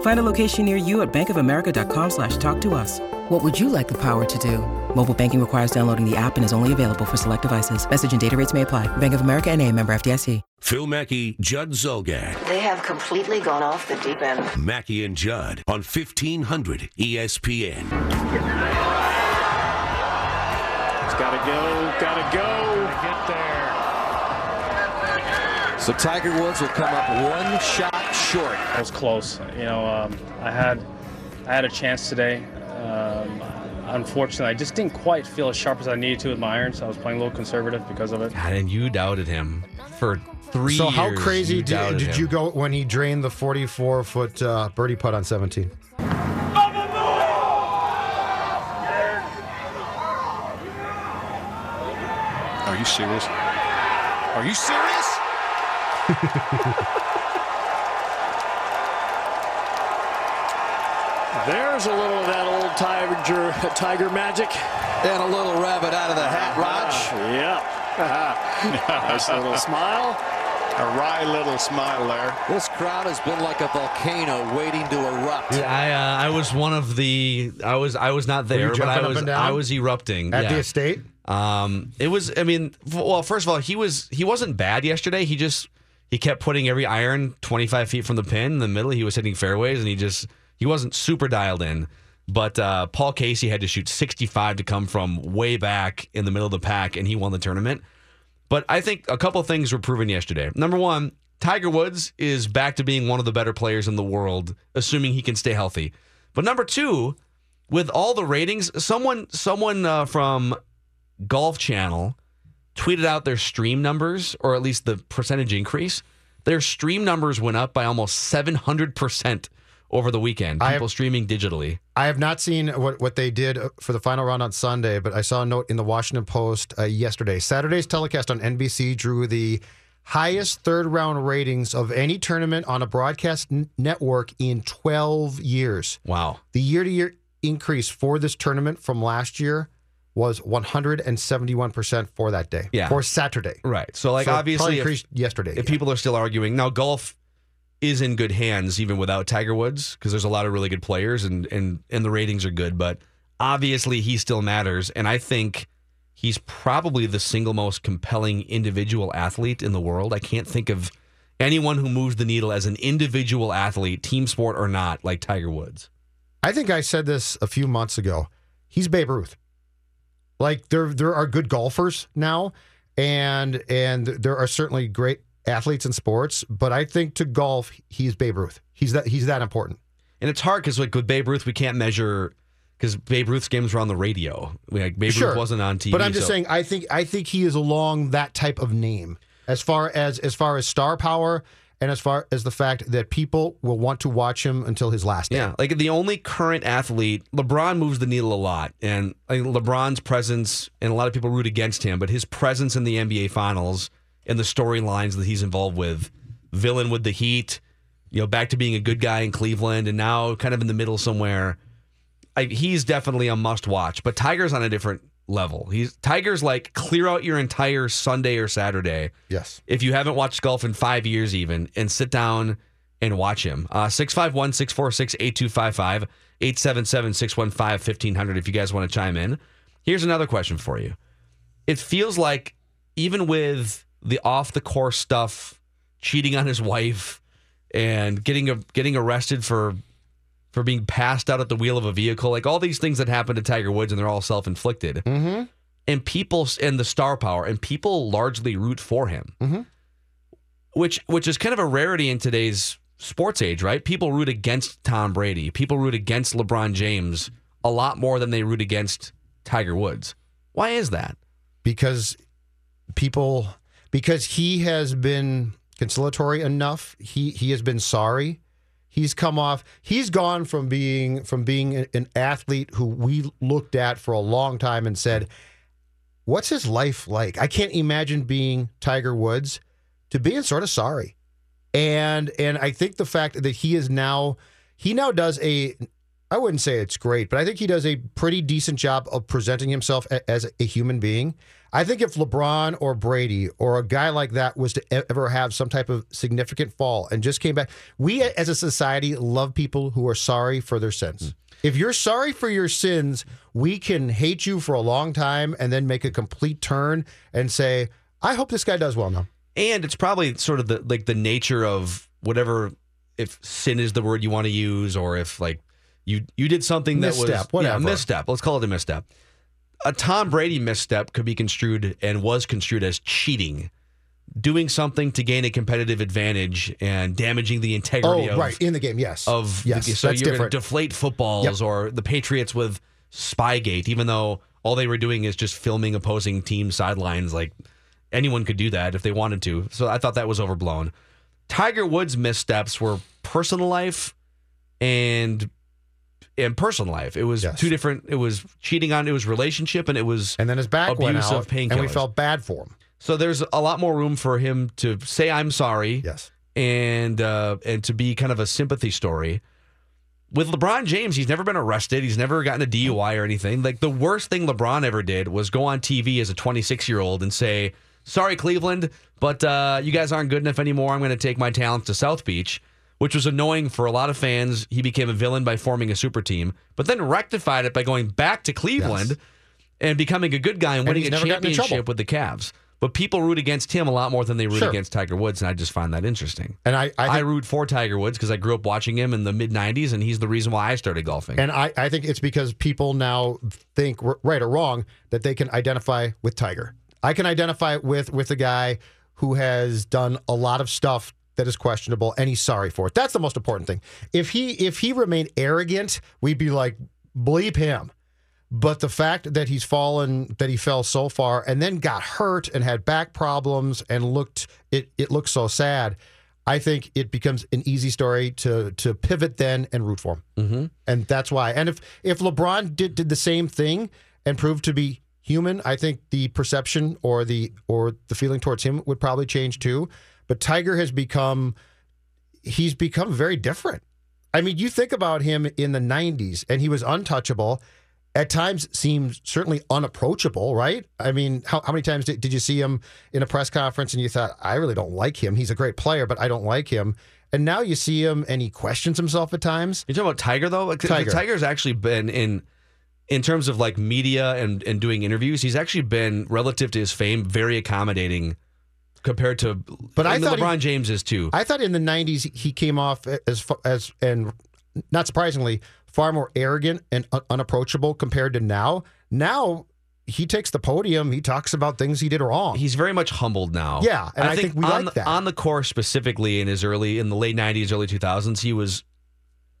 Find a location near you at bankofamerica.com slash talk to us. What would you like the power to do? Mobile banking requires downloading the app and is only available for select devices. Message and data rates may apply. Bank of America and a member FDIC. Phil Mackey, Judd Zulgad. They have completely gone off the deep end. Mackey and Judd on 1500 ESPN. It's got to go, got to go. So Tiger Woods will come up one shot short. It was close. You know, um, I had I had a chance today. Um, unfortunately, I just didn't quite feel as sharp as I needed to with my irons. I was playing a little conservative because of it. God, and you doubted him for three So how crazy you did, did you go when he drained the 44 foot uh, birdie putt on 17? Are you serious? Are you serious? There's a little of that old tiger, tiger magic. And a little rabbit out of the hat, Raj. Yeah. nice little smile. A wry little smile there. This crowd has been like a volcano waiting to erupt. Yeah, I uh, I was one of the I was I was not there, but I was? I was erupting At yeah. the estate? Um, it was. I mean, f- well, first of all, he was he wasn't bad yesterday. He just he kept putting every iron twenty five feet from the pin in the middle. He was hitting fairways, and he just he wasn't super dialed in. But uh, Paul Casey had to shoot sixty five to come from way back in the middle of the pack, and he won the tournament. But I think a couple things were proven yesterday. Number one, Tiger Woods is back to being one of the better players in the world, assuming he can stay healthy. But number two, with all the ratings, someone someone uh, from Golf Channel tweeted out their stream numbers, or at least the percentage increase. Their stream numbers went up by almost 700% over the weekend. People have- streaming digitally. I have not seen what, what they did for the final round on Sunday, but I saw a note in the Washington Post uh, yesterday. Saturday's telecast on NBC drew the highest third round ratings of any tournament on a broadcast n- network in 12 years. Wow. The year to year increase for this tournament from last year was 171% for that day. Yeah. For Saturday. Right. So, like, So obviously, if, increased yesterday. if yeah. people are still arguing, now golf is in good hands even without Tiger Woods because there's a lot of really good players and, and, and the ratings are good, but obviously he still matters. And I think he's probably the single most compelling individual athlete in the world. I can't think of anyone who moves the needle as an individual athlete, team sport or not, like Tiger Woods. I think I said this a few months ago. He's Babe Ruth. Like there there are good golfers now and and there are certainly great athletes in sports, but I think to golf he's Babe Ruth. He's that he's that important. And it's hard because like with Babe Ruth, we can't measure because Babe Ruth's games were on the radio. Like Babe Sure. Ruth wasn't on TV. But I'm just so- saying I think I think he is along that type of name as far as as far as star power and as far as the fact that people will want to watch him until his last day. Yeah, like the only current athlete, LeBron moves the needle a lot, and LeBron's presence, and a lot of people root against him, but his presence in the NBA Finals and the storylines that he's involved with, villain with the Heat, you know, back to being a good guy in Cleveland, and now kind of in the middle somewhere. I, he's definitely a must watch, but Tiger's on a different level. He's Tiger's like clear out your entire Sunday or Saturday Yes. if you haven't watched golf in five years even and sit down and watch him uh, 651-646-8255 877-615-1500 if you guys want to chime in here's another question for you it feels like even with the off the course stuff cheating on his wife and getting a, getting arrested for for being passed out at the wheel of a vehicle like all these things that happen to tiger woods and they're all self-inflicted Mm-hmm. and people and the star power and people largely root for him Mhm. which which is kind of a rarity in today's sports age, right? People root against Tom Brady. People root against LeBron James a lot more than they root against Tiger Woods. Why is that? because people because he has been conciliatory enough. He he has been sorry. He's come off. He's gone from being from being an athlete who we looked at for a long time and said, "What's his life like?" I can't imagine being Tiger Woods to being sort of sorry. And and I think the fact that he is now he now does a I wouldn't say it's great, but I think he does a pretty decent job of presenting himself as a human being. I think if LeBron or Brady or a guy like that was to ever have some type of significant fall and just came back, we as a society love people who are sorry for their sins. Mm. If you're sorry for your sins, we can hate you for a long time and then make a complete turn and say, I hope this guy does well now. And it's probably sort of the like the nature of whatever if sin is the word you want to use or if like you you did something that was whatever. yeah, misstep. Let's call it a misstep. A Tom Brady misstep could be construed and was construed as cheating, doing something to gain a competitive advantage and damaging the integrity Oh, of right. In the game, yes. of yes, the, so that's you're going to deflate footballs Yep. or the Patriots with Spygate, even though all they were doing is just filming opposing team sidelines. Like anyone could do that if they wanted to. So I thought that was overblown. Tiger Woods' missteps were personal life and and personal life. It was Yes. two different. It was cheating on. It was relationship and it was and then his back went out, of painkillers. and we felt bad for him. So there's a lot more room for him to say I'm sorry Yes. and uh, and to be kind of a sympathy story. With LeBron James, he's never been arrested. He's never gotten a DUI or anything. Like the worst thing LeBron ever did was go on TV as a 26 year old and say, "Sorry, Cleveland, but uh, you guys aren't good enough anymore. I'm going to take my talents to South Beach." Which was annoying for a lot of fans. He became a villain by forming a super team, but then rectified it by going back to Cleveland Yes. and becoming a good guy and winning he's a never gotten in trouble. championship with the Cavs. But people root against him a lot more than they root Sure. against Tiger Woods, and I just find that interesting. And I, I, I, root for Tiger Woods because I grew up watching him in the mid '90s, and he's the reason why I started golfing. and I, I think it's because people now think, right or wrong, that they can identify with Tiger. I can identify with with a guy who has done a lot of stuff that is questionable, and he's sorry for it. That's the most important thing. If he if he remained arrogant, we'd be like, bleep him. But the fact that he's fallen, that he fell so far, and then got hurt and had back problems, and looked it it looks so sad. I think it becomes an easy story to to pivot then and root for him, mm-hmm. and that's why. And if if LeBron did did the same thing and proved to be human, I think the perception or the or the feeling towards him would probably change too. But Tiger has become he's become very different. I mean, you think about him in the 90s and he was untouchable. At times seemed certainly unapproachable, right? I mean, how, how many times did, did you see him in a press conference and you thought, I really don't like him. He's a great player, but I don't like him. And now you see him and he questions himself at times. you talking about Tiger though? Tiger. Tiger's actually been in in terms of like media and and doing interviews. He's actually been relative to his fame very accommodating compared to. But I thought he- LeBron James is too. I thought in the 90s he came off as as and not surprisingly far more arrogant and un- unapproachable compared to now. Now he takes the podium, he talks about things he did wrong. He's very much humbled now. Yeah, and I think we on like that. on the course specifically in his early in the late '90s, early 2000s, he was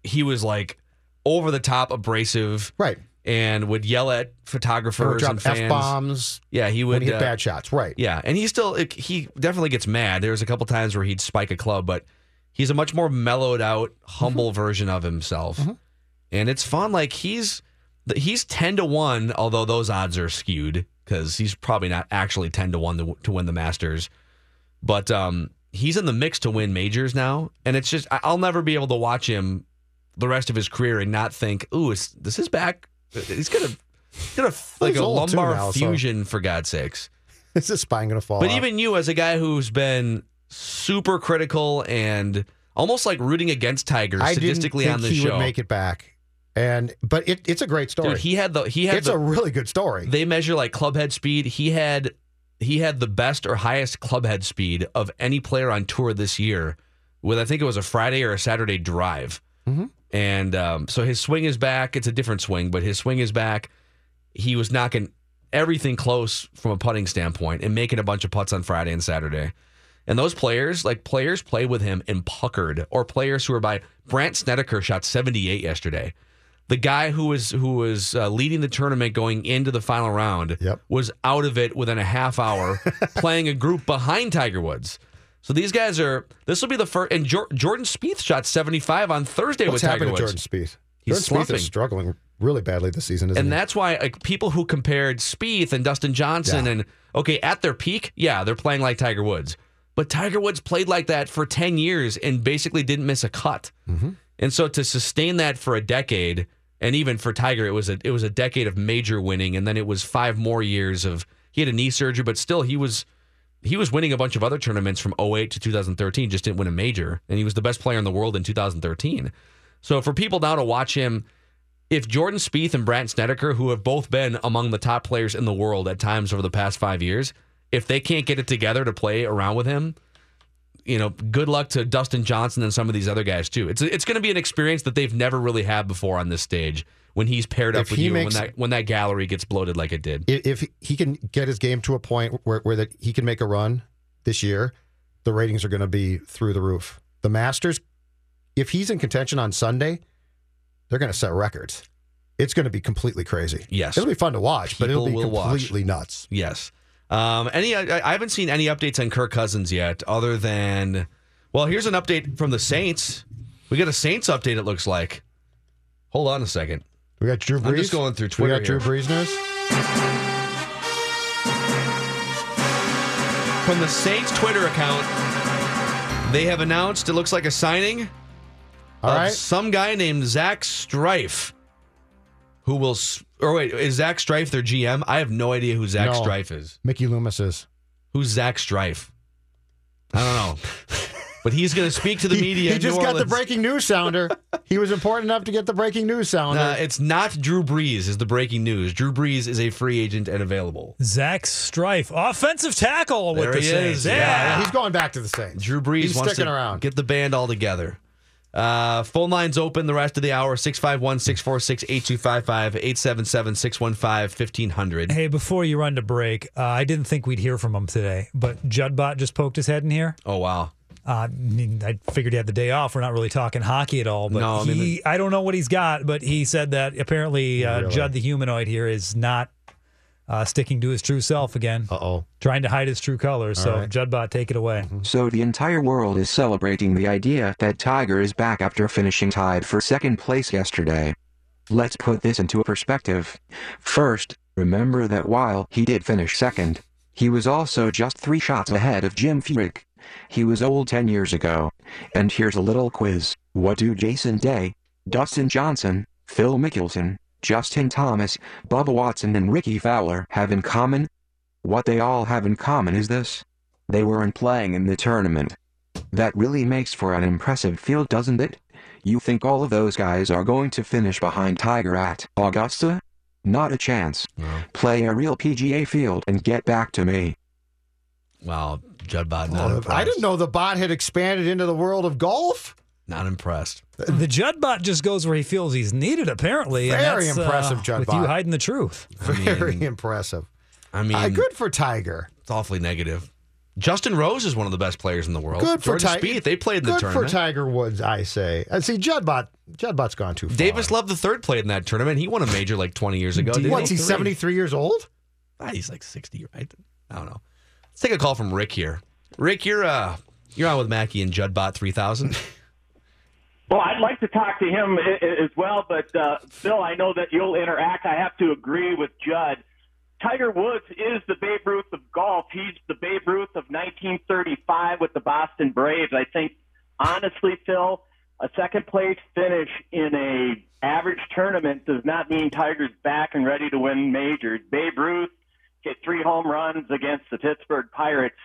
he was like over the top abrasive, right. And would yell at photographers and fans. F bombs Yeah, he would when he hit uh, bad shots. Right. Yeah, and he still he definitely gets mad. There's a couple times where he'd spike a club, but he's a much more mellowed out, humble Mm-hmm. version of himself. And it's fun. Like he's he's ten to one, although those odds are skewed because he's probably not actually ten to one to, to win the Masters. But um, he's in the mix to win majors now, and it's just I'll never be able to watch him the rest of his career and not think, "Ooh, is this is back." He's gonna, gonna like a old too lumbar now, so- fusion for God's sakes. Is this spine going to fall But even you, as a guy who's been super critical and almost like rooting against Tiger I didn't statistically think on the he show, would make it back. And but it, it's a great story. dude, he had the he had it's the, a really good story. they measure like club head speed. He had he had the best or highest club head speed of any player on tour this year. With I think it was a Friday or a Saturday drive, Mm-hmm. And um, so his swing is back. It's a different swing, but his swing is back. He was knocking everything close from a putting standpoint and making a bunch of putts on Friday and Saturday. And those players, like players, play with him in puckered, or players who are by Brandt Snedeker shot 78 yesterday. The guy who was who was uh, leading the tournament going into the final round Yep. was out of it within a half hour, playing a group behind Tiger Woods. So these guys are. This will be the first. And Jor- Jordan Spieth shot 75 on Thursday What's with Tiger happened to Woods. Jordan Spieth? He's Jordan Spieth is struggling really badly this season, isn't And he? that's why like people who compared Spieth and Dustin Johnson Yeah. and okay at their peak, yeah, they're playing like Tiger Woods. But Tiger Woods played like that for 10 years and basically didn't miss a cut. Mm-hmm. And so to sustain that for a decade and even for Tiger it was a it was a decade of major winning and then it was 5 more years of he had a knee surgery but still he was he was winning a bunch of other tournaments from 08 to 2013 just didn't win a major and he was the best player in the world in 2013. So for people now to watch him if Jordan Spieth and Brandt Snedeker, who have both been among the top players in the world at times over the past five years, if they can't get it together to play around with him, you know, good luck to Dustin Johnson and some of these other guys too. It's it's going to be an experience that they've never really had before on this stage when he's paired up If with you makes- when that when that gallery gets bloated like it did. If he can get his game to a point where, where that he can make a run this year, the ratings are going to be through the roof. The Masters, if he's in contention on Sunday, they're going to set records. It's going to be completely crazy. Yes. it'll be fun to watch, but it'll be People will watch. completely nuts. Yes. Um, any I, I haven't seen any updates on Kirk Cousins yet, other than well, here's an update from the Saints. We got a Saints update. It looks like. Hold on a second. We got Drew Brees. I'm just going through Twitter We got Drew here. Brees news. From the Saints Twitter account, they have announced it looks like a signing All of right. some guy named Zach Strife, who will. Or wait, is Zach Strife their GM? I have no idea who Zach No. Strife is. Mickey Loomis is. Who's Zach Strife? I don't know. but he's going to speak to the media. He, in just New got the breaking news sounder. he was important enough to get the breaking news sounder. Uh, it's not Drew Brees is the breaking news. Drew Brees is a free agent and available. Zach Strife, offensive tackle There with the he Saints. is. Yeah. Yeah. He's going back to the Saints. Drew Brees He's wants sticking to around. get the band all together. Uh, phone lines open the rest of the hour 651 646 8255 877 615 1500. Hey, before you run to break, uh, I didn't think we'd hear from him today, but Judbot just poked his head in here. Oh, wow. Uh, I mean, I figured he had the day off. We're not really talking hockey at all, but No, I mean, he, I don't know what he's got, but he said that apparently uh, Really? Judd the humanoid here is not uh, sticking to his true self again, Uh oh. trying to hide his true colors. So, right. Judbot, take it away. So the entire world is celebrating the idea that Tiger is back after finishing tied for second place yesterday. Let's put this into a perspective. First, remember that while he did finish second, he was also just three shots ahead of Jim Furyk. He was old 10 years ago. And here's a little quiz. What do Jason Day, Dustin Johnson, Phil Mickelson, Justin Thomas, Bubba Watson and Rickie Fowler have in common? What they all have in common is this. They weren't playing in the tournament. That really makes for an impressive field, doesn't it? You think all of those guys are going to finish behind Tiger at Augusta? Not a chance. Play a real PGA field and get back to me. Wow. Judbot, not Oh, impressed. I didn't know the bot had expanded into the world of golf. Not impressed. The Judd bot just goes where he feels he's needed, apparently. and Very that's, uh, impressive, With Judbot. you hiding the truth. Very impressive. I mean, Uh, good for Tiger. it's awfully negative. Justin Rose is one of the best players in the world. Good for Tiger. Spieth, they played in the Good tournament. for Tiger Woods, I say. And see, Judbot, Judbot's gone too far. Davis Love the third played in that tournament. He won a major like 20 years ago. didn't What's he, he? 73 years old? Ah, he's like 60, right? I don't know. Let's take a call from Rick here. Rick, you're uh you're on with Mackey and Judbot 3000. Well, I'd like to talk to him as well, but uh, Phil, I know that you'll interact. I have to agree with Judd. Tiger Woods is the Babe Ruth of golf. He's the Babe Ruth of 1935 with the Boston Braves. I think, honestly, Phil, a second place finish in a average tournament does not mean Tiger's back and ready to win majors. Babe Ruth hit three home runs against the Pittsburgh Pirates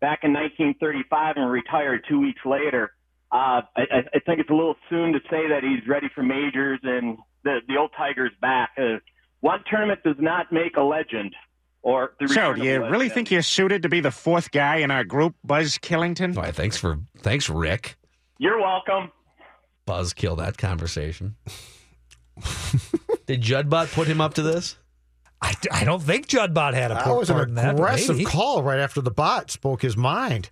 back in 1935 and retired two weeks later. Uh, I, I I think it's a little soon to say that he's ready for majors and the the old Tiger's back. Uh, one tournament does not make a legend. Or the So, do you really think you're suited to be the fourth guy in our group, Buzz Killington? All right, thanks for thanks Rick. You're welcome. Buzz kill that conversation. Did Judbot put him up to this? I, I don't think Judbot had a That part was an in that. aggressive maybe. call right after the bot spoke his mind.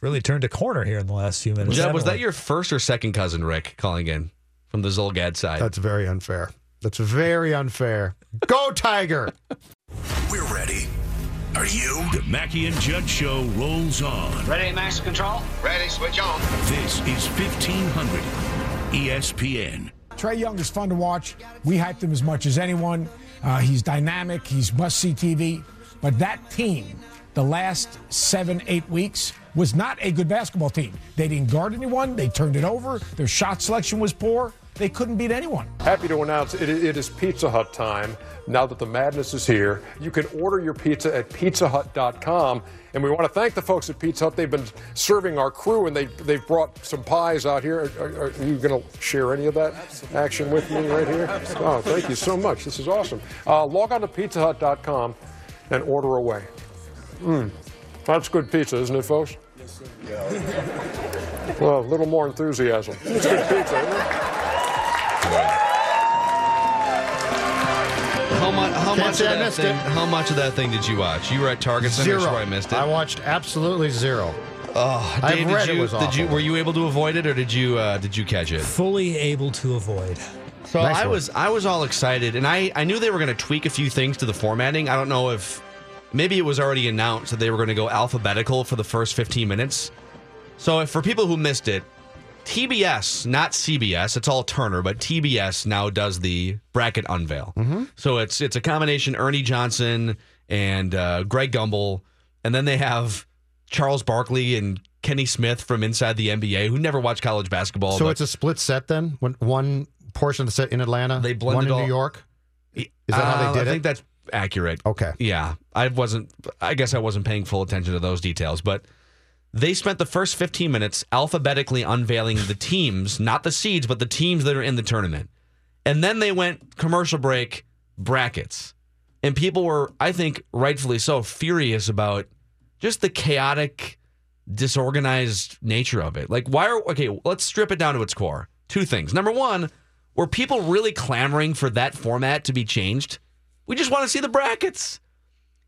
Really turned a corner here in the last few minutes. Jeb, was that your first or second cousin Rick calling in from the Zulgad side? That's very unfair. That's very unfair. Go Tiger! We're ready. Are you? The Mackey and Judd Show rolls on. Ready, max control? Ready, switch on. This is 1500 ESPN. Trae Young is fun to watch. We hyped him as much as anyone. Uh, he's dynamic. He's must see TV. But that team, the last seven, eight weeks, was not a good basketball team. They didn't guard anyone. They turned it over. Their shot selection was poor. They couldn't beat anyone. Happy to announce it, it is Pizza Hut time. Now that the madness is here, you can order your pizza at pizzahut.com. And we want to thank the folks at Pizza Hut. They've been serving our crew and they, they've brought some pies out here. Are, are- are you going to share any of that action with me right here? Oh, thank you so much. This is awesome. Uh, log on to pizzahut.com and order away. Mm, that's good pizza, isn't it, folks? Yes, it is. Well, a little more enthusiasm. It's good pizza, isn't it? How much? How much of I that missed thing? it. How much of that thing did you watch? You were at Target Center, Zero. so I missed it. I watched absolutely zero. Oh, I've Dave, read did it you, was did you were you able to avoid it or did you uh, did you catch it? Fully able to avoid. So Nice I one. was I was all excited, and I I knew they were going to tweak a few things to the formatting. I don't know if maybe it was already announced that they were going to go alphabetical for the first 15 minutes. So if for people who missed it, TBS, not CBS, it's all Turner, but TBS now does the bracket unveil. So it's it's a combination Ernie Johnson and uh, Greg Gumbel, and then they have Charles Barkley and Kenny Smith from inside the NBA who never watched college basketball. So it's a split set then? One, one portion of the set in Atlanta, They one blended in all- New York? Is that how Uh, they did I it? I think that's accurate. Okay. Yeah, I wasn't. I guess I wasn't paying full attention to those details, but they spent the first 15 minutes alphabetically unveiling the teams, not the seeds, but the teams that are in the tournament, and then they went commercial break brackets, and people were, I think, rightfully so, furious about just the chaotic, disorganized nature of it. Like, why are okay? Let's strip it down to its core. Two things. Number one, were people really clamoring for that format to be changed? We just want to see the brackets.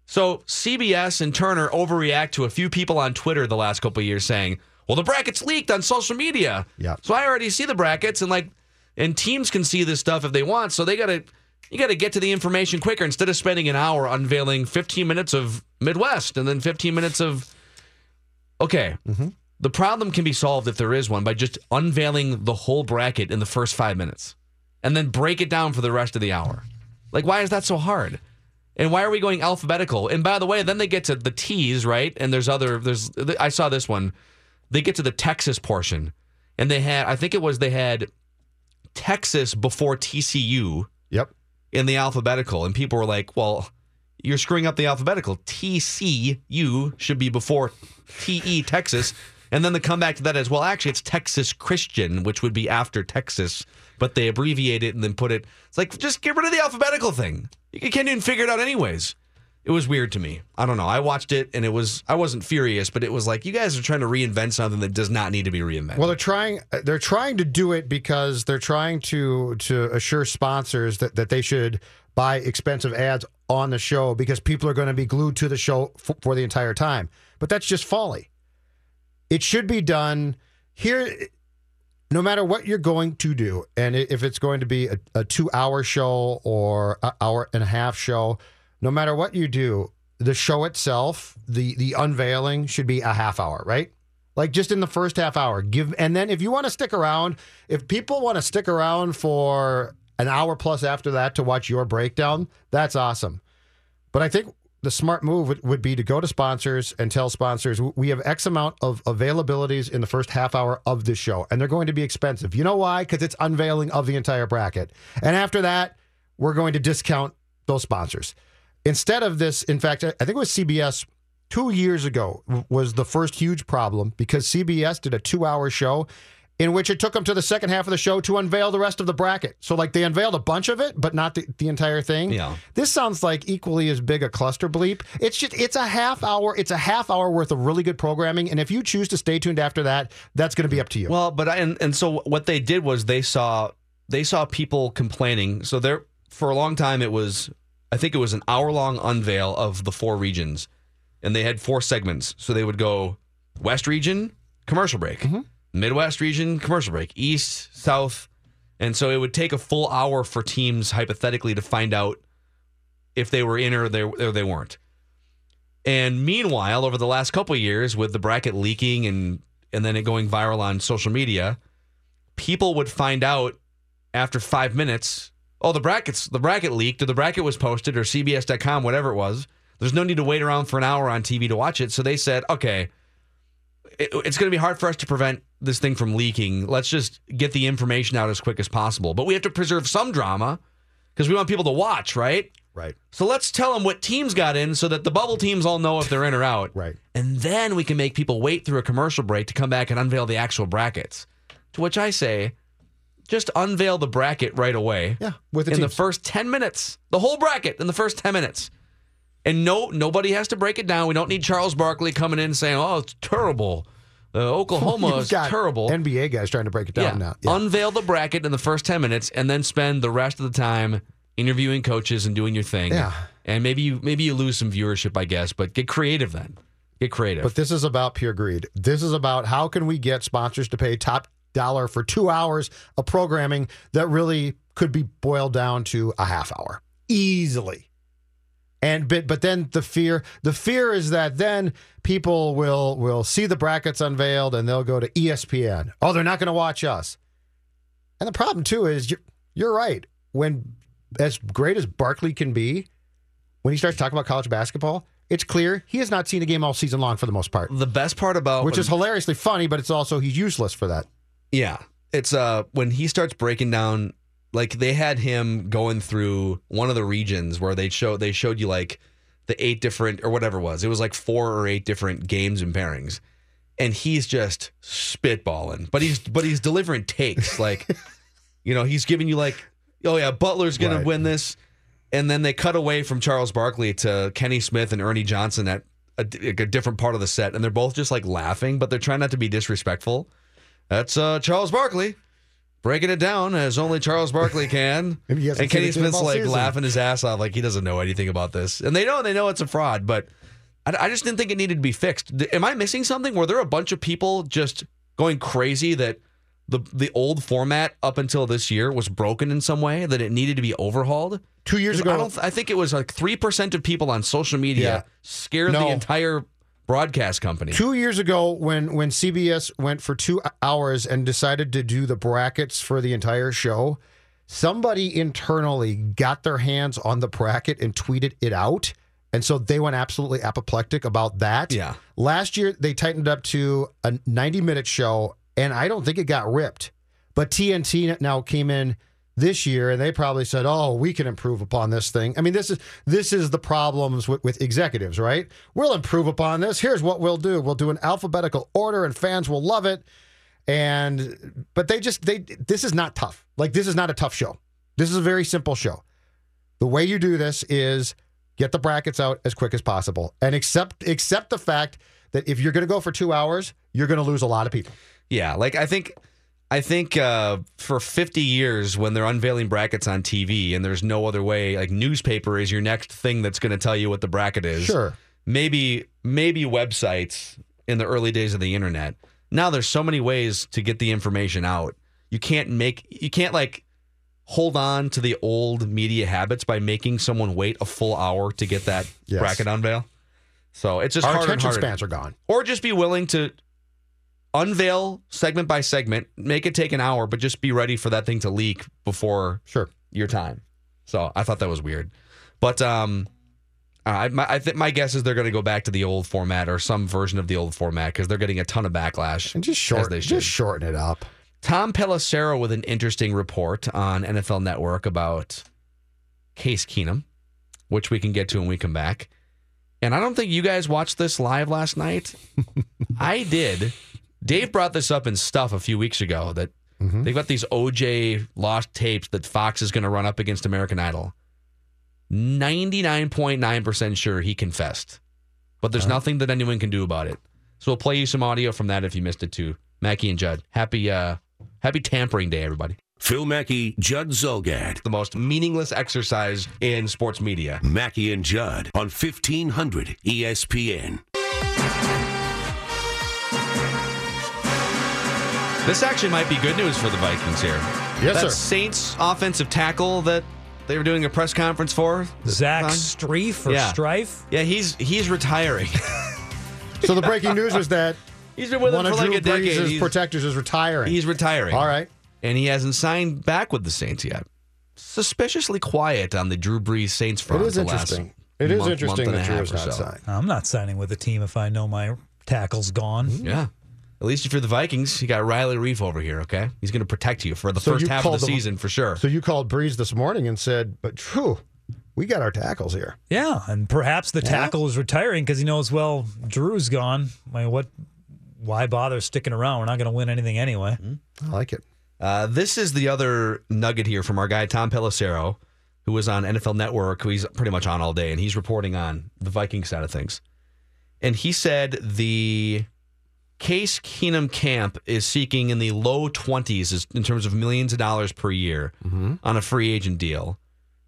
So CBS and Turner overreact to a few people on Twitter the last couple of years saying, "Well, the brackets leaked on social media." Yeah. So I already see the brackets, and like, and teams can see this stuff if they want. So they gotta, you gotta get to the information quicker instead of spending an hour unveiling 15 minutes of Midwest and then 15 minutes of. Okay. Mm-hmm. The problem can be solved if there is one by just unveiling the whole bracket in the first five minutes and then break it down for the rest of the hour. Like, why is that so hard? And why are we going alphabetical? And by the way, then they get to the T's, right? And there's other, there's, I saw this one. They get to the Texas portion. And they had, I think it was, they had Texas before TCU. Yep. In the alphabetical. And people were like, well, you're screwing up the alphabetical. TCU should be before TE Texas. And then the comeback to that is, well, actually, it's Texas Christian, which would be after Texas, but they abbreviate it and then put it. It's like, just get rid of the alphabetical thing. You can't even figure it out, anyways. It was weird to me. I don't know. I watched it and it was, I wasn't furious, but it was like, you guys are trying to reinvent something that does not need to be reinvented. Well, they're trying. They're trying to do it because they're trying to to assure sponsors that, that they should buy expensive ads on the show because people are going to be glued to the show for, for the entire time. But that's just folly. It should be done here. No matter what you're going to do, and if it's going to be a, a two-hour show or an hour and a half show, no matter what you do, the show itself, the the unveiling should be a half hour, right? Like just in the first half hour, give, and then if you want to stick around, if people want to stick around for an hour plus after that to watch your breakdown, that's awesome. But I think the smart move would, would be to go to sponsors and tell sponsors we have X amount of availabilities in the first half hour of this show, and they're going to be expensive. You know why? Because it's unveiling of the entire bracket. And after that, we're going to discount those sponsors. Instead of this, in fact, I think it was CBS two years ago was the first huge problem because CBS did a two hour show in which it took them to the second half of the show to unveil the rest of the bracket. So, like, they unveiled a bunch of it, but not the, the entire thing. Yeah. This sounds like equally as big a cluster bleep. It's just, it's a half hour, it's a half hour worth of really good programming. And if you choose to stay tuned after that, that's going to be up to you. Well, but I, and and so what they did was they saw they saw people complaining. So there for a long time it was I think it was an hour long unveil of the four regions, and they had four segments. So they would go West region, commercial break. Mm-hmm. Midwest region, commercial break. East, South. And so it would take a full hour for teams hypothetically to find out if they were in or they, or they weren't. And meanwhile, over the last couple years, with the bracket leaking and and then it going viral on social media, people would find out after five minutes, oh, the brackets, the bracket leaked, or the bracket was posted, or CBS.com, whatever it was. There's no need to wait around for an hour on TV to watch it. So they said, okay, it, it's going to be hard for us to prevent this thing from leaking. Let's just get the information out as quick as possible. But we have to preserve some drama because we want people to watch, right? Right. So let's tell them what teams got in so that the bubble teams all know if they're in or out. Right. And then we can make people wait through a commercial break to come back and unveil the actual brackets. To which I say, just unveil the bracket right away. Yeah, with the in the first 10 minutes. The whole bracket in the first 10 minutes. And no nobody has to break it down. We don't need Charles Barkley coming in saying, "Oh, it's terrible. Uh, Oklahoma is terrible." NBA guys trying to break it yeah. down now. Yeah. Unveil the bracket in the first 10 minutes and then spend the rest of the time interviewing coaches and doing your thing. Yeah. And maybe you maybe you lose some viewership, I guess, but get creative then. Get creative. But this is about pure greed. This is about how can we get sponsors to pay top dollar for two hours of programming that really could be boiled down to a half hour easily. And but but then the fear the fear is that then people will will see the brackets unveiled and they'll go to ESPN. Oh, they're not going to watch us. And the problem too is you're, you're right. When as great as Barkley can be, when he starts talking about college basketball, it's clear he has not seen a game all season long for the most part. the best part about Which when- is hilariously funny, but it's also he's useless for that. Yeah. It's uh when he starts breaking down like they had him going through one of the regions where they show they showed you like the eight different or whatever it was. It was like four or eight different games and pairings. And he's just spitballing. But he's but he's delivering takes. Like you know, he's giving you like, oh yeah, Butler's gonna Right. win this. And then they cut away from Charles Barkley to Kenny Smith and Ernie Johnson at a, a different part of the set, and they're both just like laughing, but they're trying not to be disrespectful. That's uh, Charles Barkley breaking it down as only Charles Barkley can. And Kenny seen a game Smith's like season. laughing his ass off, like he doesn't know anything about this. And they know, they know it's a fraud, but I, I just didn't think it needed to be fixed. Am I missing something? Were there a bunch of people just going crazy that the the old format up until this year was broken in some way that it needed to be overhauled? Two years ago, I don't. I think it was like three percent of people on social media Yeah. scared the entire broadcast company. Two years ago, when when CBS went for two hours and decided to do the brackets for the entire show, somebody internally got their hands on the bracket and tweeted it out. And so they went absolutely apoplectic about that. Yeah. Last year, they tightened up to a 90 minute show, and I don't think it got ripped. But TNT now came in this year, and they probably said, "Oh, we can improve upon this thing." I mean, this is this is the problems with, with executives, right? We'll improve upon this. Here's what we'll do: we'll do an alphabetical order, and fans will love it. And but they just they this is not tough. Like this is not a tough show. This is a very simple show. The way you do this is get the brackets out as quick as possible, and accept accept the fact that if you're going to go for two hours, you're going to lose a lot of people. Yeah, like I think I think uh, for 50 years when they're unveiling brackets on TV and there's no other way, like newspaper is your next thing that's going to tell you what the bracket is. Sure. Maybe maybe websites in the early days of the internet. Now there's so many ways to get the information out. You can't make you can't like hold on to the old media habits by making someone wait a full hour to get that Yes. bracket unveil. So it's just Our attention spans are gone. Or just be willing to unveil segment by segment, make it take an hour, but just be ready for that thing to leak before sure your time. So I thought that was weird, but um, I my, I think my guess is they're going to go back to the old format or some version of the old format because they're getting a ton of backlash. And just short, just shorten it up. Tom Pelissero with an interesting report on NFL Network about Case Keenum, which we can get to when we come back. And I don't think you guys watched this live last night. I did. Dave brought this up in stuff a few weeks ago that they've got these OJ lost tapes that Fox is going to run up against American Idol. 99.9% sure he confessed, but there's nothing that anyone can do about it. So we'll play you some audio from that if you missed it too. Mackey and Judd, happy uh, happy tampering day, everybody. Phil Mackey, Judd Zulgad. The most meaningless exercise in sports media. Mackey and Judd on 1500 ESPN. This actually might be good news for the Vikings here. Yes, that sir. Saints offensive tackle that they were doing a press conference for. Zach Huh? Streif or Yeah. Strife? Yeah, he's he's retiring. So the breaking news was that He's been with one them of for Drew like a decade. Brees' He's- protectors is retiring. He's retiring. All right. And he hasn't signed back with the Saints yet. Suspiciously quiet on the Drew Brees Saints front. It is the last interesting. It is month- interesting month that a Drew is not so. signed. I'm not signing with a team if I know my tackle's gone. Yeah. At least if you're the Vikings, you got Riley Reiff over here, okay? He's going to protect you for the So first half of the them- season for sure. So you called Brees this morning and said, "But Drew, we got our tackles here." Yeah, and perhaps the Yeah. tackle is retiring because he knows, well, Drew's gone. I mean, what? Why bother sticking around? We're not going to win anything anyway. I like it. Uh, this is the other nugget here from our guy Tom Pelissero, who was on NFL Network, who he's pretty much on all day, and he's reporting on the Viking side of things. And he said the Case Keenum camp is seeking in the low twenties in terms of millions of dollars per year on a free agent deal,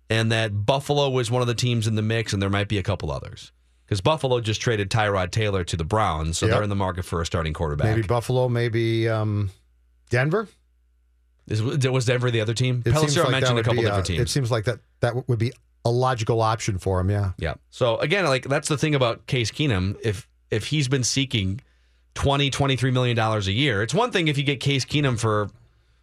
and that Buffalo was one of the teams in the mix, and there might be a couple others. Because Buffalo just traded Tyrod Taylor to the Browns, so Yep. they're in the market for a starting quarterback. Maybe Buffalo, maybe um, Denver. Is, was Denver the other team? It Pelissero like mentioned a couple be, uh, different teams. It seems like that that would be a logical option for him. Yeah. Yeah. So again, like that's the thing about Case Keenum. If if he's been seeking 20, 23 million dollars a year, it's one thing if you get Case Keenum for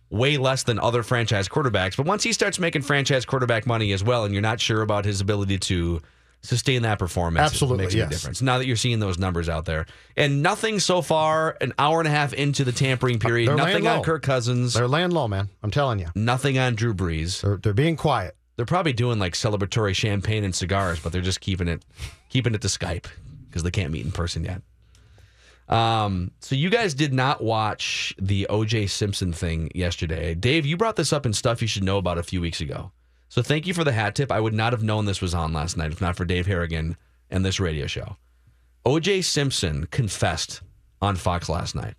way less than other franchise quarterbacks. But once he starts making franchise quarterback money as well, and you're not sure about his ability to sustain that performance, Absolutely, it makes a yes. big difference. Now that you're seeing those numbers out there, and nothing so far, an hour and a half into the tampering uh, period, They're nothing on low. Kirk Cousins, They're laying low, man. I'm telling you. nothing on Drew Brees. They're, they're being quiet. They're probably doing like celebratory champagne and cigars, but they're just keeping it keeping it to Skype because they can't meet in person yet. Um, so you guys did not watch the OJ Simpson thing yesterday. Dave, you brought this up in stuff you should know about a few weeks ago. So thank you for the hat tip. I would not have known this was on last night if not for Dave Harrigan and this radio show. OJ Simpson confessed on Fox last night.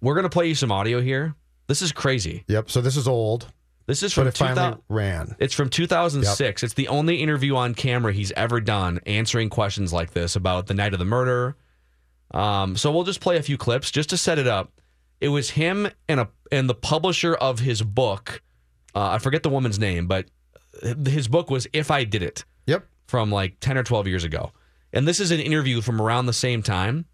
We're gonna play you some audio here. This is crazy. Yep. So this is old. This is But from it finally 2000 ran. It's from 2006. It's the only interview on camera he's ever done answering questions like this about the night of the murder. Um, so we'll just play a few clips just to set it up. It was him and a and the publisher of his book. Uh, I forget the woman's name, but his book was "If I Did It." Yep. From like 10 or 12 years ago, and this is an interview from around the same time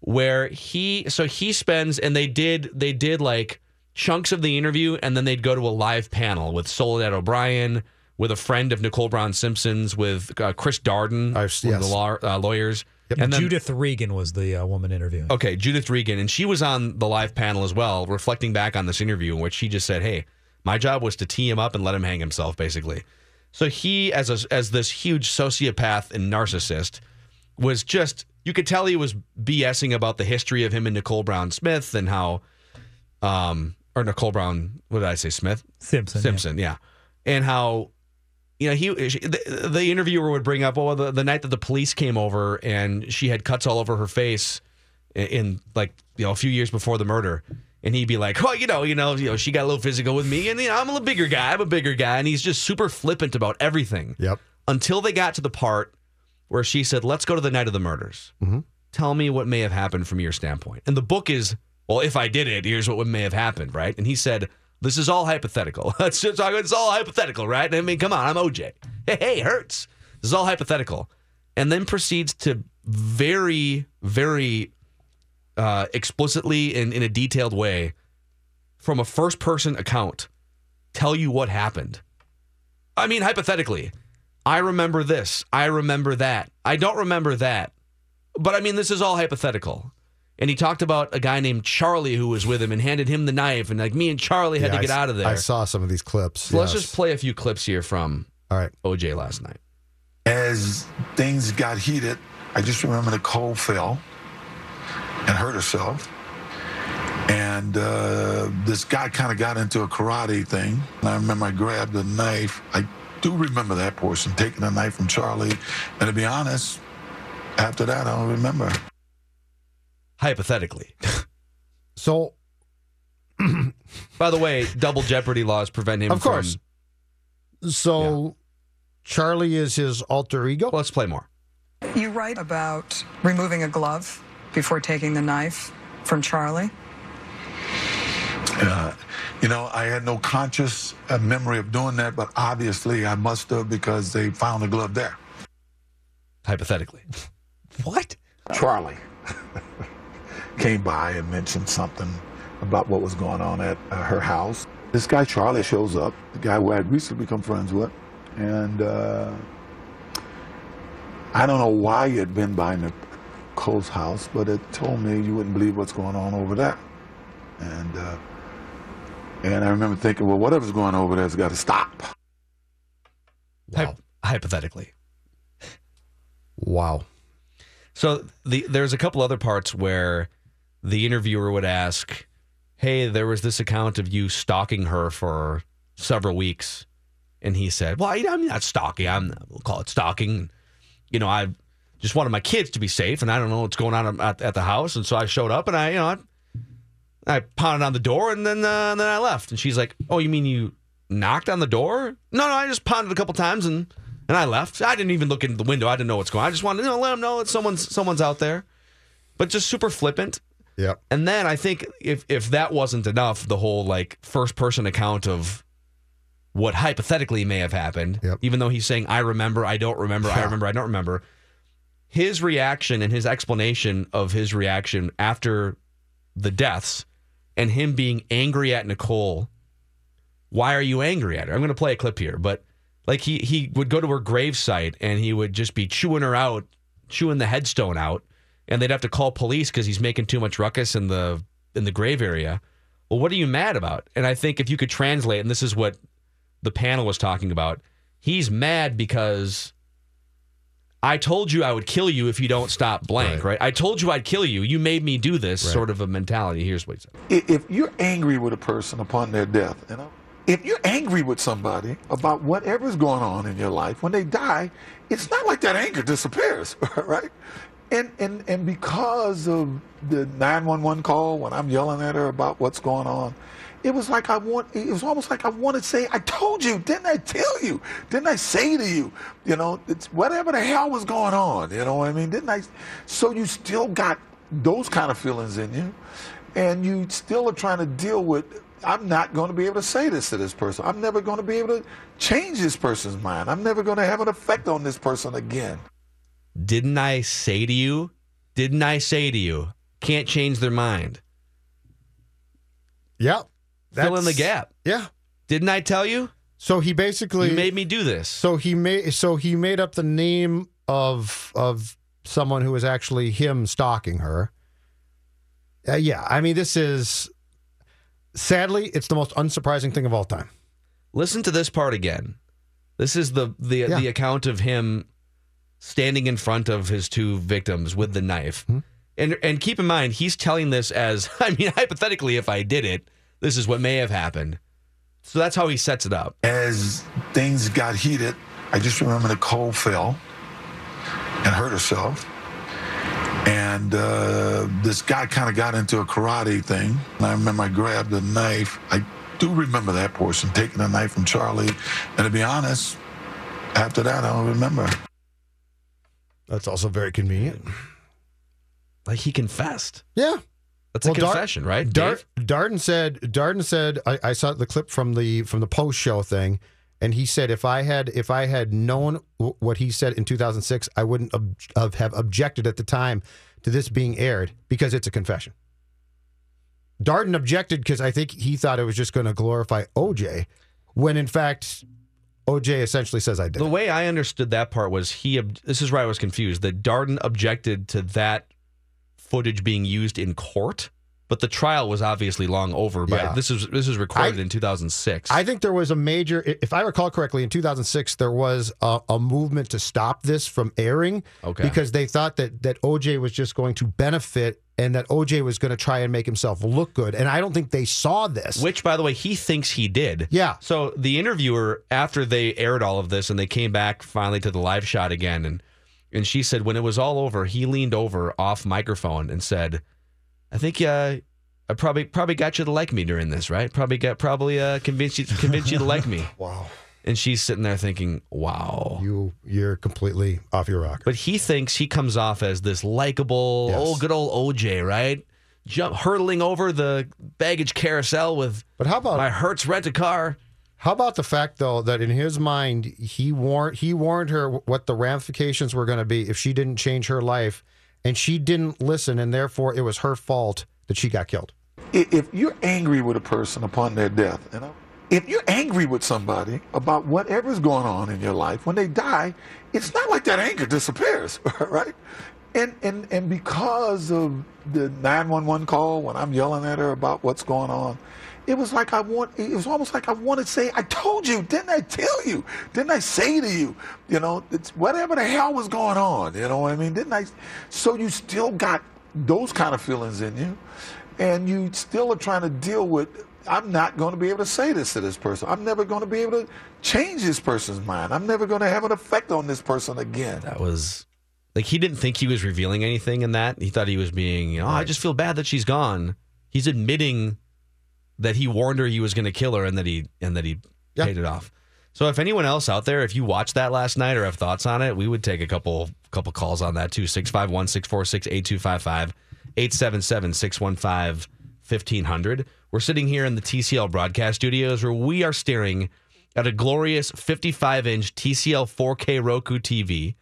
where he so he spends and they did they did like chunks of the interview and then they'd go to a live panel with Soledad O'Brien with a friend of Nicole Brown Simpson's with uh, Chris Darden one of yes. the law, uh, lawyers And Judith Regan was the uh, woman interviewing. Okay, Judith Regan, and she was on the live panel as well, reflecting back on this interview in which she just said, "Hey, my job was to tee him up and let him hang himself, basically." So he, as a, as this huge sociopath and narcissist, was just you could tell he was BSing about the history of him and Nicole Brown Smith and how, um, or Nicole Brown, what did I say, Smith Simpson. yeah. Simpson, yeah. And how, you know, he the, the interviewer would bring up, well, the, the night that the police came over and she had cuts all over her face in, in like you know a few years before the murder, and he'd be like, oh, you know, you know, you know, she got a little physical with me, and you know, I'm a bigger guy, I'm a bigger guy, and he's just super flippant about everything. Yep. Until they got to the part where she said, "Let's go to the night of the murders." Mhm. Tell me what may have happened from your standpoint. And the book is, well, if I did it, here's what may have happened, right? And he said, "This is all hypothetical. Let's just. It's all hypothetical, right? I mean, come on, I'm OJ. Hey, hey, hurts. This is all hypothetical." And then proceeds to very, very uh, explicitly and in a detailed way, from a first-person account, tell you what happened. I mean, hypothetically, I remember this. I remember that. I don't remember that. But I mean, this is all hypothetical. And he talked about a guy named Charlie who was with him and handed him the knife, and like me and Charlie had Yeah, to get I s- out of there. I saw some of these clips. So let's just play a few clips here from All right. OJ last night. As things got heated, I just remember Nicole fell and hurt herself. And uh, this guy kind of got into a karate thing. And I remember I grabbed a knife. I do remember that portion, taking a knife from Charlie. And to be honest, after that, I don't remember. Hypothetically. So, by the way, double jeopardy laws prevent him Of course. from. So, Charlie is his alter ego. Let's play more. You write about removing a glove before taking the knife from Charlie. Uh, you know, I had no conscious uh, memory of doing that, but obviously I must have because they found the glove there. Hypothetically. What? Charlie came by and mentioned something about what was going on at uh, her house. This guy Charlie shows up, the guy who I'd recently become friends with, and uh, I don't know why he had been by Nicole's house, but it told me you wouldn't believe what's going on over there. And uh, and I remember thinking, well, whatever's going on over there's got to stop. Hy- hypothetically. Wow. So the there's a couple other parts where the interviewer would ask, "Hey, there was this account of you stalking her for several weeks," and he said, "Well, you know, I'm not stalking. I'm we'll call it stalking. You know, I just wanted my kids to be safe, and I don't know what's going on at, at the house, and so I showed up, and I, you know, I, I pounded on the door, and then uh, then I left." And she's like, "Oh, you mean you knocked on the door? No, no, I just pounded a couple times and." And I left. I didn't even look in the window. I didn't know what's going on. I just wanted to you know, let them know that someone's someone's out there. But just super flippant. Yep. And then I think if if that wasn't enough, the whole like first person account of what hypothetically may have happened, even though he's saying I remember, I don't remember, I remember, I don't remember. His reaction and his explanation of his reaction after the deaths and him being angry at Nicole. Why are you angry at her? I'm going to play a clip here, but like he he would go to her gravesite and he would just be chewing her out, chewing the headstone out, and they'd have to call police because he's making too much ruckus in the in the grave area. Well, what are you mad about? And I think if you could translate, and this is what the panel was talking about, he's mad because I told you I would kill you if you don't stop blank, right? I told you I'd kill you. You made me do this Right. sort of a mentality. Here's what he said. If you're angry with a person upon their death, you know, if you're angry with somebody about whatever's going on in your life, when they die, it's not like that anger disappears, right? And and and because of the 911 call, when I'm yelling at her about what's going on, it was like I want. It was almost like I wanted to say, "I told you, didn't I tell you? Didn't I say to you? You know, it's whatever the hell was going on. You know what I mean? Didn't I? So you still got those kind of feelings in you, and you still are trying to deal with. I'm not going to be able to say this to this person. I'm never going to be able to change this person's mind. I'm never going to have an effect on this person again. Didn't I say to you? Didn't I say to you? Can't change their mind. Yep. Fill in the gap. Yeah. Didn't I tell you? So he basically You made me do this. So he made so he made up the name of of someone who was actually him stalking her. Uh, yeah, I mean this is sadly it's the most unsurprising thing of all time. Listen to this part again. This is the the the account of him standing in front of his two victims with the knife. And and keep in mind, he's telling this as I mean, hypothetically, if I did it, this is what may have happened. So that's how he sets it up. As things got heated, I just remember Nicole fell and hurt herself. And uh, this guy kind of got into a karate thing. And I remember I grabbed a knife. I do remember that portion, taking a knife from Charlie. And to be honest, after that, I don't remember. That's also very convenient. Like he confessed. Yeah. That's a confession, right, Dar- Darden said. Darden said. I, I saw the clip from the from the post show thing, and he said if I had if I had known w- what he said in 2006, I wouldn't ob- of- have objected at the time to this being aired because it's a confession. Darden objected because I think he thought it was just going to glorify OJ, when in fact OJ essentially says I did. The way I understood that part was he. This is where I was confused. That Darden objected to that footage being used in court, but the trial was obviously long over. By Yeah. this is this was recorded in 2006. I think there was a major, if I recall correctly, in 2006 there was a, a movement to stop this from airing, Okay. because they thought that that OJ was just going to benefit and that OJ was going to try and make himself look good, and I don't think they saw this. Which, by the way, he thinks he did. Yeah. So the interviewer, after they aired all of this and they came back finally to the live shot again, and and she said when it was all over, he leaned over off microphone and said, "I think uh, I probably probably got you to like me during this, right? Probably got probably uh, convinced you convinced you to like me." wow. And she's sitting there thinking, "Wow, you you're completely off your rocker." But he thinks he comes off as this likable, Yes. oh, good old OJ, right? jump hurtling over the baggage carousel with But how about my Hertz rent a car. How about the fact though that in his mind he warned he warned her what the ramifications were going to be if she didn't change her life, and she didn't listen, and therefore it was her fault that she got killed. If you're angry with a person upon their death, you know, if you're angry with somebody about whatever's going on in your life, when they die, it's not like that anger disappears, right? And and and because of the 911 call when I'm yelling at her about what's going on, it was like I want. It was almost like I wanted to say, "I told you, didn't I tell you? Didn't I say to you? You know, it's whatever the hell was going on. You know what I mean? Didn't I? So you still got those kind of feelings in you, and you still are trying to deal with. I'm not going to be able to say this to this person. I'm never going to be able to change this person's mind. I'm never going to have an effect on this person again. That was like he didn't think he was revealing anything in that. He thought he was being, you know, "Oh, I just feel bad that she's gone. He's admitting that he warned her he was going to kill her and that he and that he paid it off. So if anyone else out there, if you watched that last night or have thoughts on it, we would take a couple couple calls on that too. 651 646 8255 877 615 1500. We're sitting here in the TCL broadcast studios where we are staring at a glorious 55 inch TCL 4K Roku TV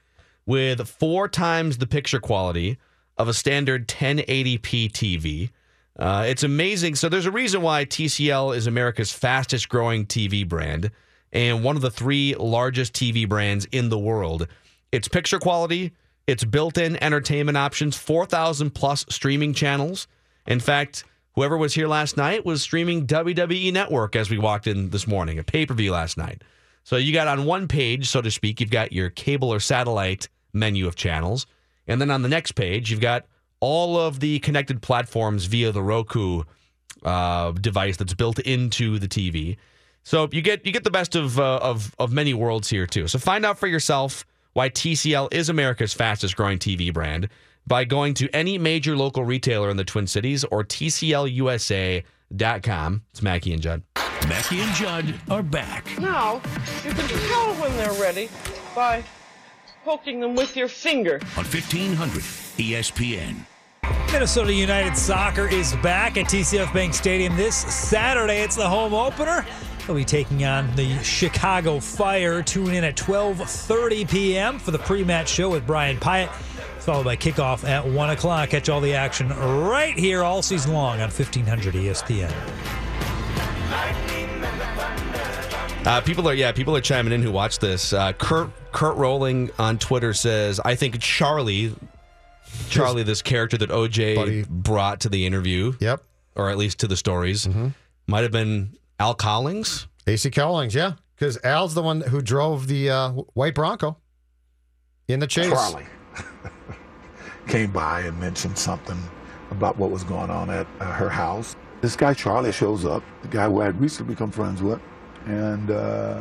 with four times the picture quality of a standard 1080p TV. Uh, it's amazing. So there's a reason why TCL is America's fastest growing TV brand and one of the three largest TV brands in the world. It's picture quality, it's built-in entertainment options, 4,000 plus streaming channels. In fact, whoever was here last night was streaming WWE Network as we walked in this morning, a pay-per-view last night. So you got on one page, so to speak, you've got your cable or satellite menu of channels. And then on the next page, you've got all of the connected platforms via the Roku uh, device that's built into the TV. So you get you get the best of uh, of of many worlds here too. So find out for yourself why TCL is America's fastest growing TV brand by going to any major local retailer in the Twin Cities or TCLUSA.com. It's Mackey and Judd. Mackey and Judd are back. Now, you can tell when they're ready by poking them with your finger. on 1500 ESPN. Minnesota United Soccer is back at TCF Bank Stadium this Saturday. It's the home opener. They'll be taking on the Chicago Fire. Tune in at 12:30 p.m. for the pre-match show with Brian Pyatt, followed by kickoff at one o'clock. Catch all the action right here all season long on 1500 ESPN. Uh, people are yeah, people are chiming in who watch this. Uh, Kurt Kurt Rolling on Twitter says, "I think Charlie, Charlie, this character that OJ Buddy. brought to the interview, yep, or at least to the stories, might have been Al Cowlings, AC Cowlings, yeah, because Al's the one who drove the uh, white Bronco in the chase. Charlie came by and mentioned something about what was going on at uh, her house. This guy Charlie shows up, the guy who I had recently become friends with, and uh,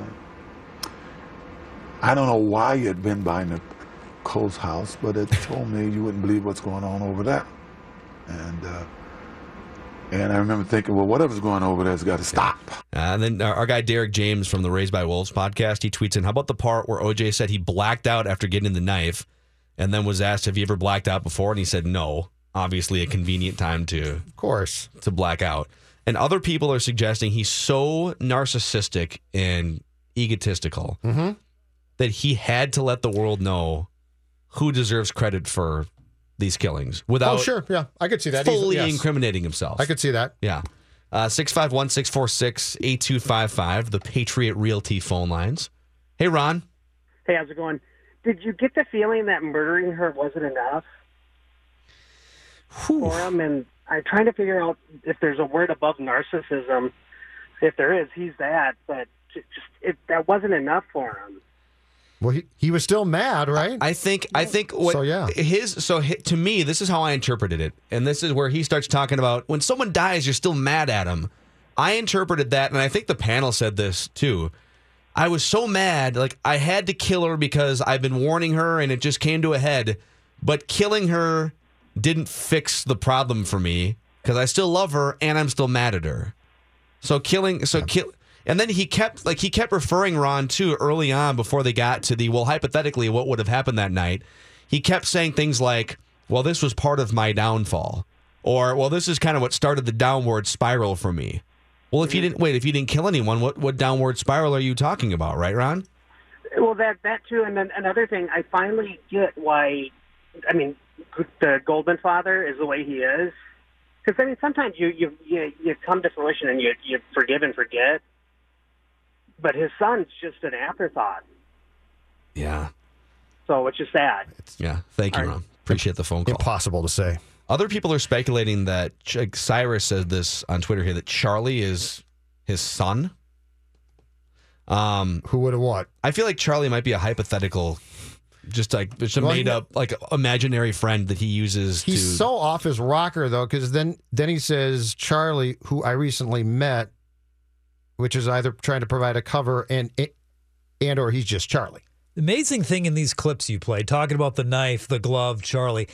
I don't know why he had been by Nicole's house, but it told me you wouldn't believe what's going on over there. And uh, and I remember thinking, well, whatever's going on over there's got to stop. And then our, our guy Derek James from the Raised by Wolves podcast, he tweets in, "How about the part where OJ said he blacked out after getting in the knife, and then was asked, have you ever blacked out before?' And he said no. Obviously, a convenient time to, of course, to black out. And other people are suggesting he's so narcissistic and egotistical Mm-hmm. that he had to let the world know who deserves credit for these killings without oh, sure, yeah, I could see that fully yes. incriminating himself. I could see that. Yeah. Uh, 651 646 8255, the Patriot Realty phone lines. Hey, Ron. Hey, how's it going? Did you get the feeling that murdering her wasn't enough for him? And I'm trying to figure out if there's a word above narcissism. If there is, he's that. But just it, that wasn't enough for him. Well, he, he was still mad, right? I think I think what So, yeah. his so hi to me this is how I interpreted it, and this is where he starts talking about when someone dies, you're still mad at him. I interpreted that, and I think the panel said this too. I was so mad, like I had to kill her because I've been warning her, and it just came to a head. But killing her didn't fix the problem for me because I still love her and I'm still mad at her. So killing, so kill, and then he kept like he kept referring Ron to early on before they got to the well, hypothetically, what would have happened that night? He kept saying things like, "Well, this was part of my downfall." Or, well, this is kind of what started the downward spiral for me. Well, if you didn't wait, if you didn't kill anyone, what what downward spiral are you talking about, right, Ron? Well, that that too, and then another thing, I finally get why. I mean, the Goldman father is the way he is. Because I mean, sometimes you you you, you come to fruition and you you forgive and forget, but his son's just an afterthought. Yeah. So it's just sad. Yeah. Thank you, All right. Ron. Appreciate the phone call. Impossible to say. Other people are speculating that Ch- like Cyrus said this on Twitter here that Charlie is his son. Um, who would have what? I feel like Charlie might be a hypothetical, just like just a Well, made up like imaginary friend that he uses He's to. so off his rocker though, because then then he says Charlie, who I recently met, which is either trying to provide a cover and and or he's just Charlie. The amazing thing in these clips you played, talking about the knife, the glove, Charlie,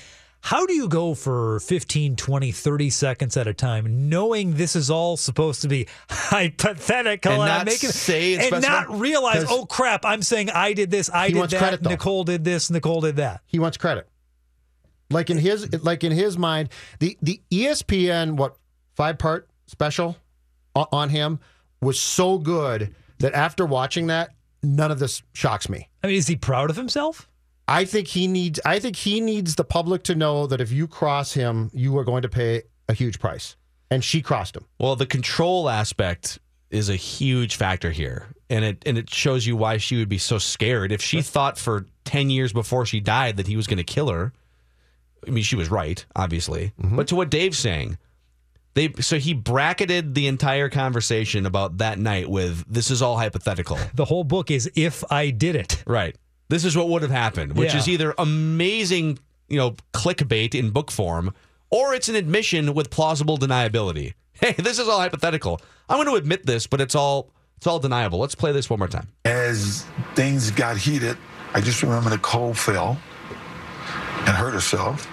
how do you go for 15, 20, 30 seconds at a time knowing this is all supposed to be hypothetical And I'm not making say and and not realize, oh crap, I'm saying I did this, I did that, credit. Nicole did this, Nicole did that. He wants credit. Like in his like in his mind, the the ESPN what five part special on him was so good that after watching that, none of this shocks me. I mean, is he proud of himself? I think he needs I think he needs the public to know that if you cross him, you are going to pay a huge price. And she crossed him. well, the control aspect is a huge factor here, and it and it shows you why she would be so scared if she thought for ten years before she died that he was going to kill her. I mean, she was right, obviously. Mm-hmm. But to what Dave's saying, they so he bracketed the entire conversation about that night with "This is all hypothetical." The whole book is if I did it. Right. This is what would have happened, which Yeah. is either amazing, you know, clickbait in book form, or it's an admission with plausible deniability. Hey, this is all hypothetical. I'm going to admit this, but it's all it's all deniable. Let's play this one more time. As things got heated, I just remember Nicole fell and hurt herself.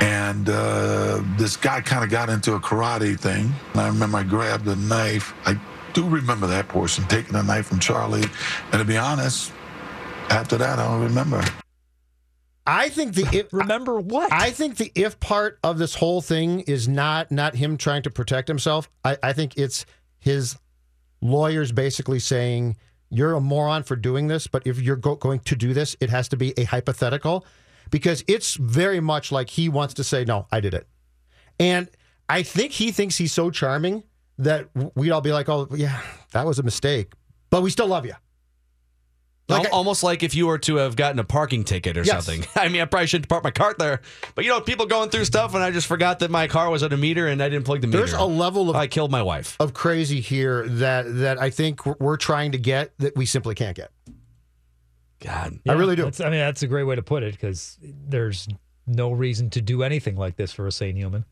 And uh, this guy kind of got into a karate thing. And I remember I grabbed a knife. I do remember that portion, taking a knife from Charlie. And to be honest, after that, I don't remember. I think the if, remember what? I think the if part of this whole thing is not not him trying to protect himself. I, I think it's his lawyers basically saying you're a moron for doing this, but if you're go- going to do this, it has to be a hypothetical because it's very much like he wants to say no, I did it. And I think he thinks he's so charming that we'd all be like, "Oh, yeah, that was a mistake." But we still love you. Al- almost like if you were to have gotten a parking ticket or Yes. something. I mean, I probably shouldn't park my cart there, but you know, people going through stuff, and I just forgot that my car was at a meter and I didn't plug the meter. There's a level of I killed my wife. of crazy here that that I think we're- we're trying to get that we simply can't get. God, I really do. That's, I mean, that's a great way to put it because there's no reason to do anything like this for a sane human.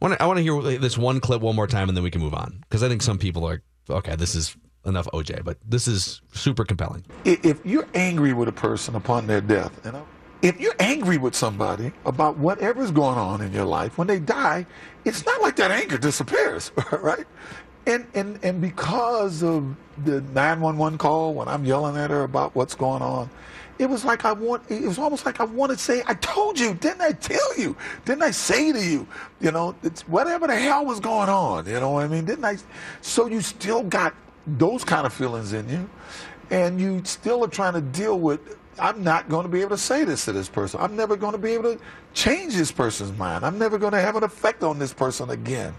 I want to, I want to hear this one clip one more time, and then we can move on because I think some people are okay. This is enough OJ, but this is super compelling. If you're angry with a person upon their death, know, if you're angry with somebody about whatever's going on in your life, when they die, it's not like that anger disappears, right? And and and because of the 911 call, when I'm yelling at her about what's going on, it was like I want. It was almost like I want to say, "I told you, didn't I tell you? Didn't I say to you? You know, it's whatever the hell was going on. You know what I mean? Didn't I? So you still got those kind of feelings in you, and you still are trying to deal with. I'm not going to be able to say this to this person. I'm never going to be able to change this person's mind. I'm never going to have an effect on this person again.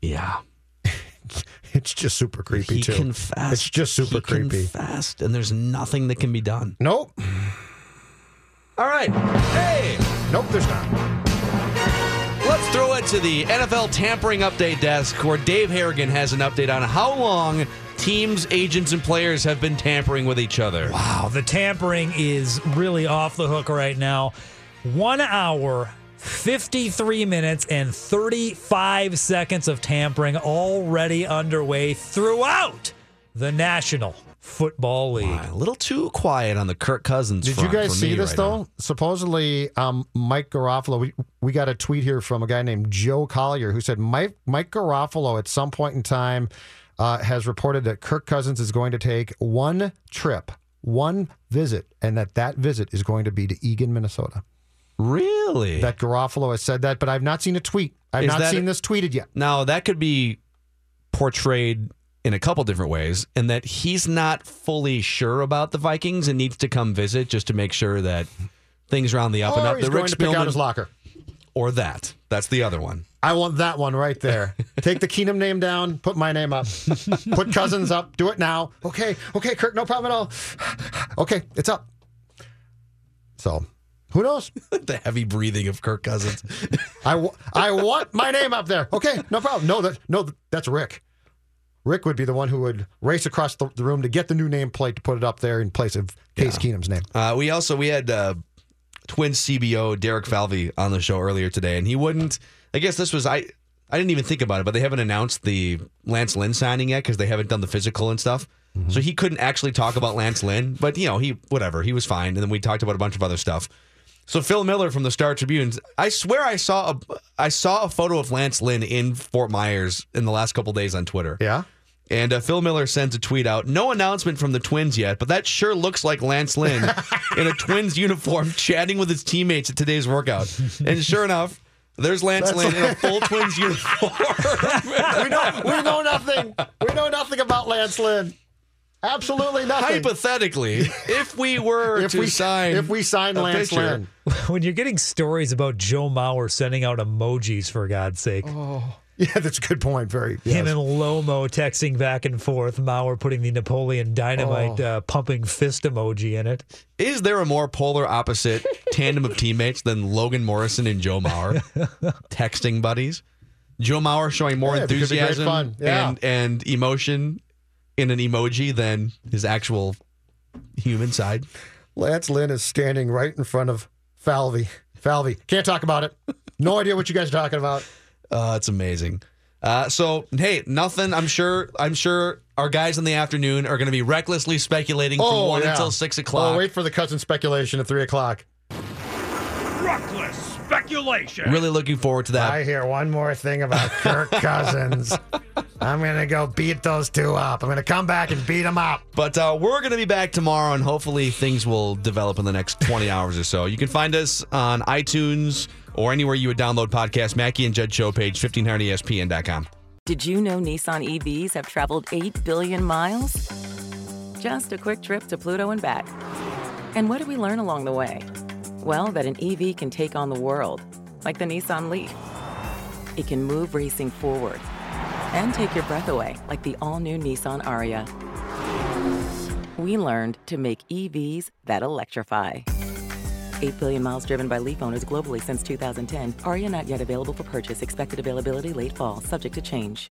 Yeah. It's just super creepy he too. confessed. It's just super he creepy. Confessed, and there's nothing that can be done. Nope. All right. Hey. Nope. There's not. To the NFL tampering update desk where Dave Harrigan has an update on how long teams, agents, and players have been tampering with each other. Wow, the tampering is really off the hook right now. One hour, 53 minutes, and 35 seconds of tampering already underway throughout the National Football League. A little too quiet on the Kirk Cousins Did you guys for see this right though? now. Supposedly, um, Mike Garafolo. We we got a tweet here from a guy named Joe Collier who said Mike Mike Garafolo at some point in time uh, has reported that Kirk Cousins is going to take one trip, one visit, and that that visit is going to be to Eagan, Minnesota. Really? That Garafolo has said that, but I've not seen a tweet. I've Is not that- seen this tweeted yet. Now that could be portrayed in a couple different ways, and that he's not fully sure about the Vikings and needs to come visit just to make sure that things are on the up and up. he's the going Rick to pick out his locker. or that. That's the other one. I want that one right there. Take the Keenum name down, put my name up, put Cousins up, do it now. Okay, okay, Kirk, no problem at all. Okay, it's up. So, who knows? the heavy breathing of Kirk Cousins. I, w- I want my name up there. Okay, no problem. No, that no, that's Rick. Rick would be the one who would race across the, the room to get the new nameplate to put it up there in place of Case Keenum's name. Uh, we also we had uh, Twins CBO Derek Falvey on the show earlier today, and he wouldn't. I guess this was I. I didn't even think about it, but they haven't announced the Lance Lynn signing yet because they haven't done the physical and stuff. So he couldn't actually talk about Lance Lynn, but you know he whatever he was fine. And then we talked about a bunch of other stuff. So Phil Miller from the Star Tribune, I swear I saw a I saw a photo of Lance Lynn in Fort Myers in the last couple days on Twitter. Yeah. And uh, Phil Miller sends a tweet out. No announcement from the Twins yet, but that sure looks like Lance Lynn in a Twins uniform chatting with his teammates at today's workout. And sure enough, there's Lance That's Lynn in a full Twins uniform. we know we know nothing. We know nothing about Lance Lynn. Absolutely nothing. Hypothetically, if we were If to we- sign, if we sign a Lance pitcher- Lynn. When you're getting stories about Joe Mauer sending out emojis, for God's sake. Oh, yeah, that's a good point. Very. Him and Lomo texting back and forth. Mauer putting the Napoleon Dynamite Oh. uh, pumping fist emoji in it. Is there a more polar opposite tandem of teammates than Logan Morrison and Joe Mauer? Texting buddies. Joe Mauer showing more Yeah, because of great enthusiasm. Yeah. and, and emotion in an emoji than his actual human side. Lance Lynn is standing right in front of Falvey. Falvey, can't talk about it. No idea what you guys are talking about. Uh, it's amazing. Uh, so hey, nothing. I'm sure. I'm sure our guys in the afternoon are going to be recklessly speculating from one yeah. until six o'clock. Oh, wait for the cousin speculation at three o'clock. Reckless speculation. Really looking forward to that. I hear one more thing about Kirk Cousins. I'm gonna go beat those two up. I'm gonna come back and beat them up. But uh, we're going to be back tomorrow, and hopefully things will develop in the next 20 hours or so. You can find us on iTunes or anywhere you would download podcasts. Mackey and Judd Show page, E 1500ESPN.com. Did you know Nissan EVs have traveled 8 billion miles? Just a quick trip to Pluto and back. And what did we learn along the way? Well, that an EV can take on the world, like the Nissan Leaf. It can move racing forward and take your breath away, like the all new Nissan Ariya. We learned to make EVs that electrify. 8 billion miles driven by Leaf owners globally since 2010. Ariya not yet available for purchase. Expected availability late fall, subject to change.